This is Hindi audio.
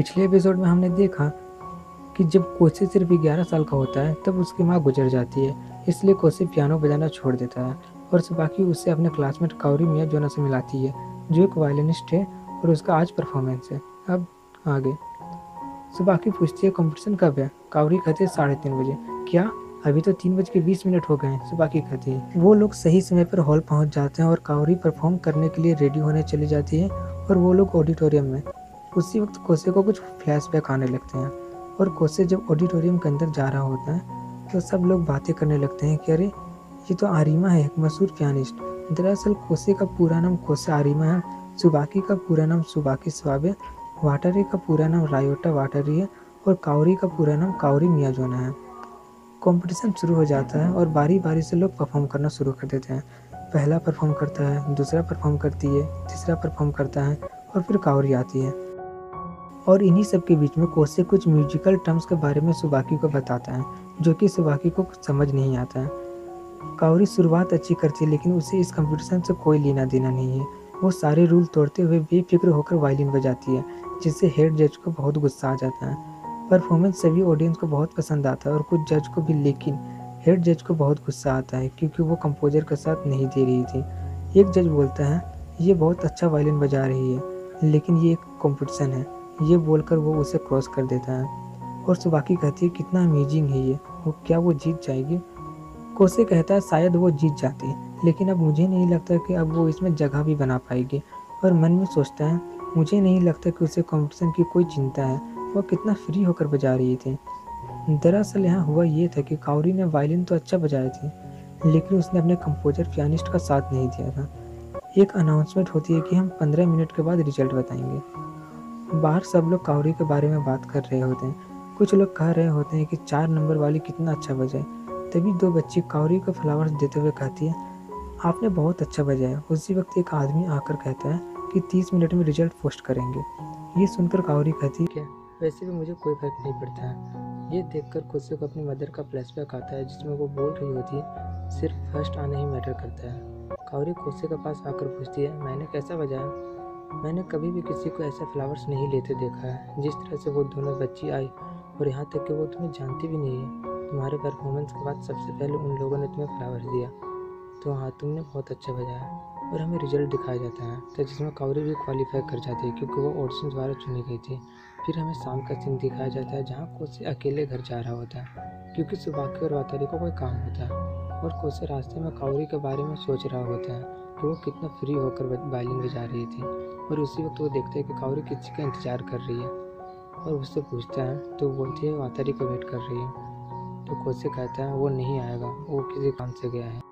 पिछले एपिसोड में हमने देखा कि जब कोसे सिर्फ़ 11 साल का होता है, तब उसकी माँ गुजर जाती है, इसलिए कोसे पियानो बजाना छोड़ देता है और बाकी उससे अपने क्लासमेट काउरी मिया जोना से मिलाती है, जो एक वायलिनिस्ट है और उसका आज परफॉर्मेंस है। अब आगे। सुबाकी पूछती है कंपटीशन कब है? कावरी कहते हैं, साढ़े तीन बजे। क्या? अभी तो तीन बज के बीस मिनट हो गए हैं सुबाकी कहती है। वो लोग सही समय पर हॉल पहुँच जाते हैं और कावरी परफॉर्म करने के लिए रेडी होने चली जाती है और वो लोग ऑडिटोरियम में उसी वक्त कोसे को कुछ फ्लैशबैक आने लगते हैं और कोसे जब ऑडिटोरियम के अंदर जा रहा होता है तो सब लोग बातें करने लगते हैं कि अरे, ये तो आरिमा है, एक मशहूर पियानिस्ट दरअसल कोसे का पूरा नाम कोसे आरिमा है, सुबाकी का पूरा नाम सुबाकी स्वाबे वाटरी का पूरा नाम रायोटा वाटरी है और कावरी का पूरा नाम काउरी मियाजोना है। कंपटीशन शुरू हो जाता है और बारी बारी से लोग परफॉर्म करना शुरू कर देते हैं। पहला परफॉर्म करता है, दूसरा परफॉर्म करती है, तीसरा परफॉर्म करता है और फिर कावरी आती है। और इन्हीं सब के बीच में कोसे कुछ म्यूजिकल टर्म्स के बारे में सुबाकी को बताता है, जो कि सुबाकी को कुछ समझ नहीं आता है। कावरी शुरुआत अच्छी करती है, लेकिन उसे इस कंपटीशन से कोई लेना देना नहीं है। वो सारे रूल तोड़ते हुए बेफिक्र होकर वायलिन बजाती है, जिससे हेड जज को बहुत गुस्सा आ जाता है। परफॉर्मेंस सभी ऑडियंस को बहुत पसंद आता है और कुछ जज को भी, लेकिन हेड जज को बहुत गुस्सा आता है, क्योंकि वो कंपोजर का साथ नहीं दे रही थी। एक जज बोलता है, ये बहुत अच्छा वायलिन बजा रही है, लेकिन ये एक कॉम्पिटिशन है। ये बोलकर वो उसे क्रॉस कर देता है। और सुबाकी कहती है, कितना अमेजिंग है ये। वो क्या वो जीत जाएगी? कोसे कहता है, शायद वो जीत जाती लेकिन अब मुझे नहीं लगता कि अब वो इसमें जगह भी बना पाएगी। और मन में सोचता है, मुझे नहीं लगता कि उसे कंपटीशन की कोई चिंता है। वो कितना फ्री होकर बजा रही थी। दरअसल यहाँ हुआ ये था कि काउरी ने वायलिन तो अच्छा बजाया थी, लेकिन उसने अपने कंपोजर पियानिस्ट का साथ नहीं दिया था। एक अनाउंसमेंट होती है कि हम पंद्रह मिनट के बाद रिज़ल्ट बताएँगे। बाहर सब लोग काउरी के बारे में बात कर रहे होते हैं। कुछ लोग कह रहे होते हैं कि चार नंबर वाली कितना अच्छा बजाए तभी दो बच्ची काउरी को फ्लावर्स देते हुए कहती है, आपने बहुत अच्छा बजाया उसी वक्त एक आदमी आकर कहता है कि तीस मिनट में रिज़ल्ट पोस्ट करेंगे। ये सुनकर कावरी कहती है वैसे भी मुझे कोई फ़र्क नहीं पड़ता। है ये देखकर खुशी को अपनी मदर का फ्लैशबैक आता है, जिसमें वो बोल रही होती है, सिर्फ़ फ़र्स्ट आना ही मैटर करता है। कावरी खुशी के पास आकर पूछती है, मैंने कैसा बजाया मैंने कभी भी किसी को ऐसा फ्लावर्स नहीं लेते देखा है, जिस तरह से वो दोनों बच्ची आई और यहाँ तक कि वो तुम्हें जानती भी नहीं है। तुम्हारे परफॉर्मेंस के बाद सबसे पहले उन लोगों ने तुम्हें फ्लावर्स दिया। तो हाँ तुमने बहुत अच्छा बजाया और हमें रिज़ल्ट दिखाया जाता है तो जिसमें काउरी भी क्वालिफाई कर जाती है क्योंकि वो ऑडिशन द्वारा चुनी गई थी। फिर हमें शाम का सीन दिखाया जाता है जहाँ कोसे अकेले घर जा रहा होता है, क्योंकि सुबाकी और वातारी को कोई काम होता है और कोसे रास्ते में काउरी के बारे में सोच रहा होता है। वो कितना फ्री होकर वायलिन बजा रही थी। और उसी वक्त वो देखते हैं कि कावरी किसी का इंतज़ार कर रही है। और उससे पूछता है तो बोलती है वातारी को वेट कर रही है? तो खुद से कहता है, वो नहीं आएगा, वो किसी काम से गया है।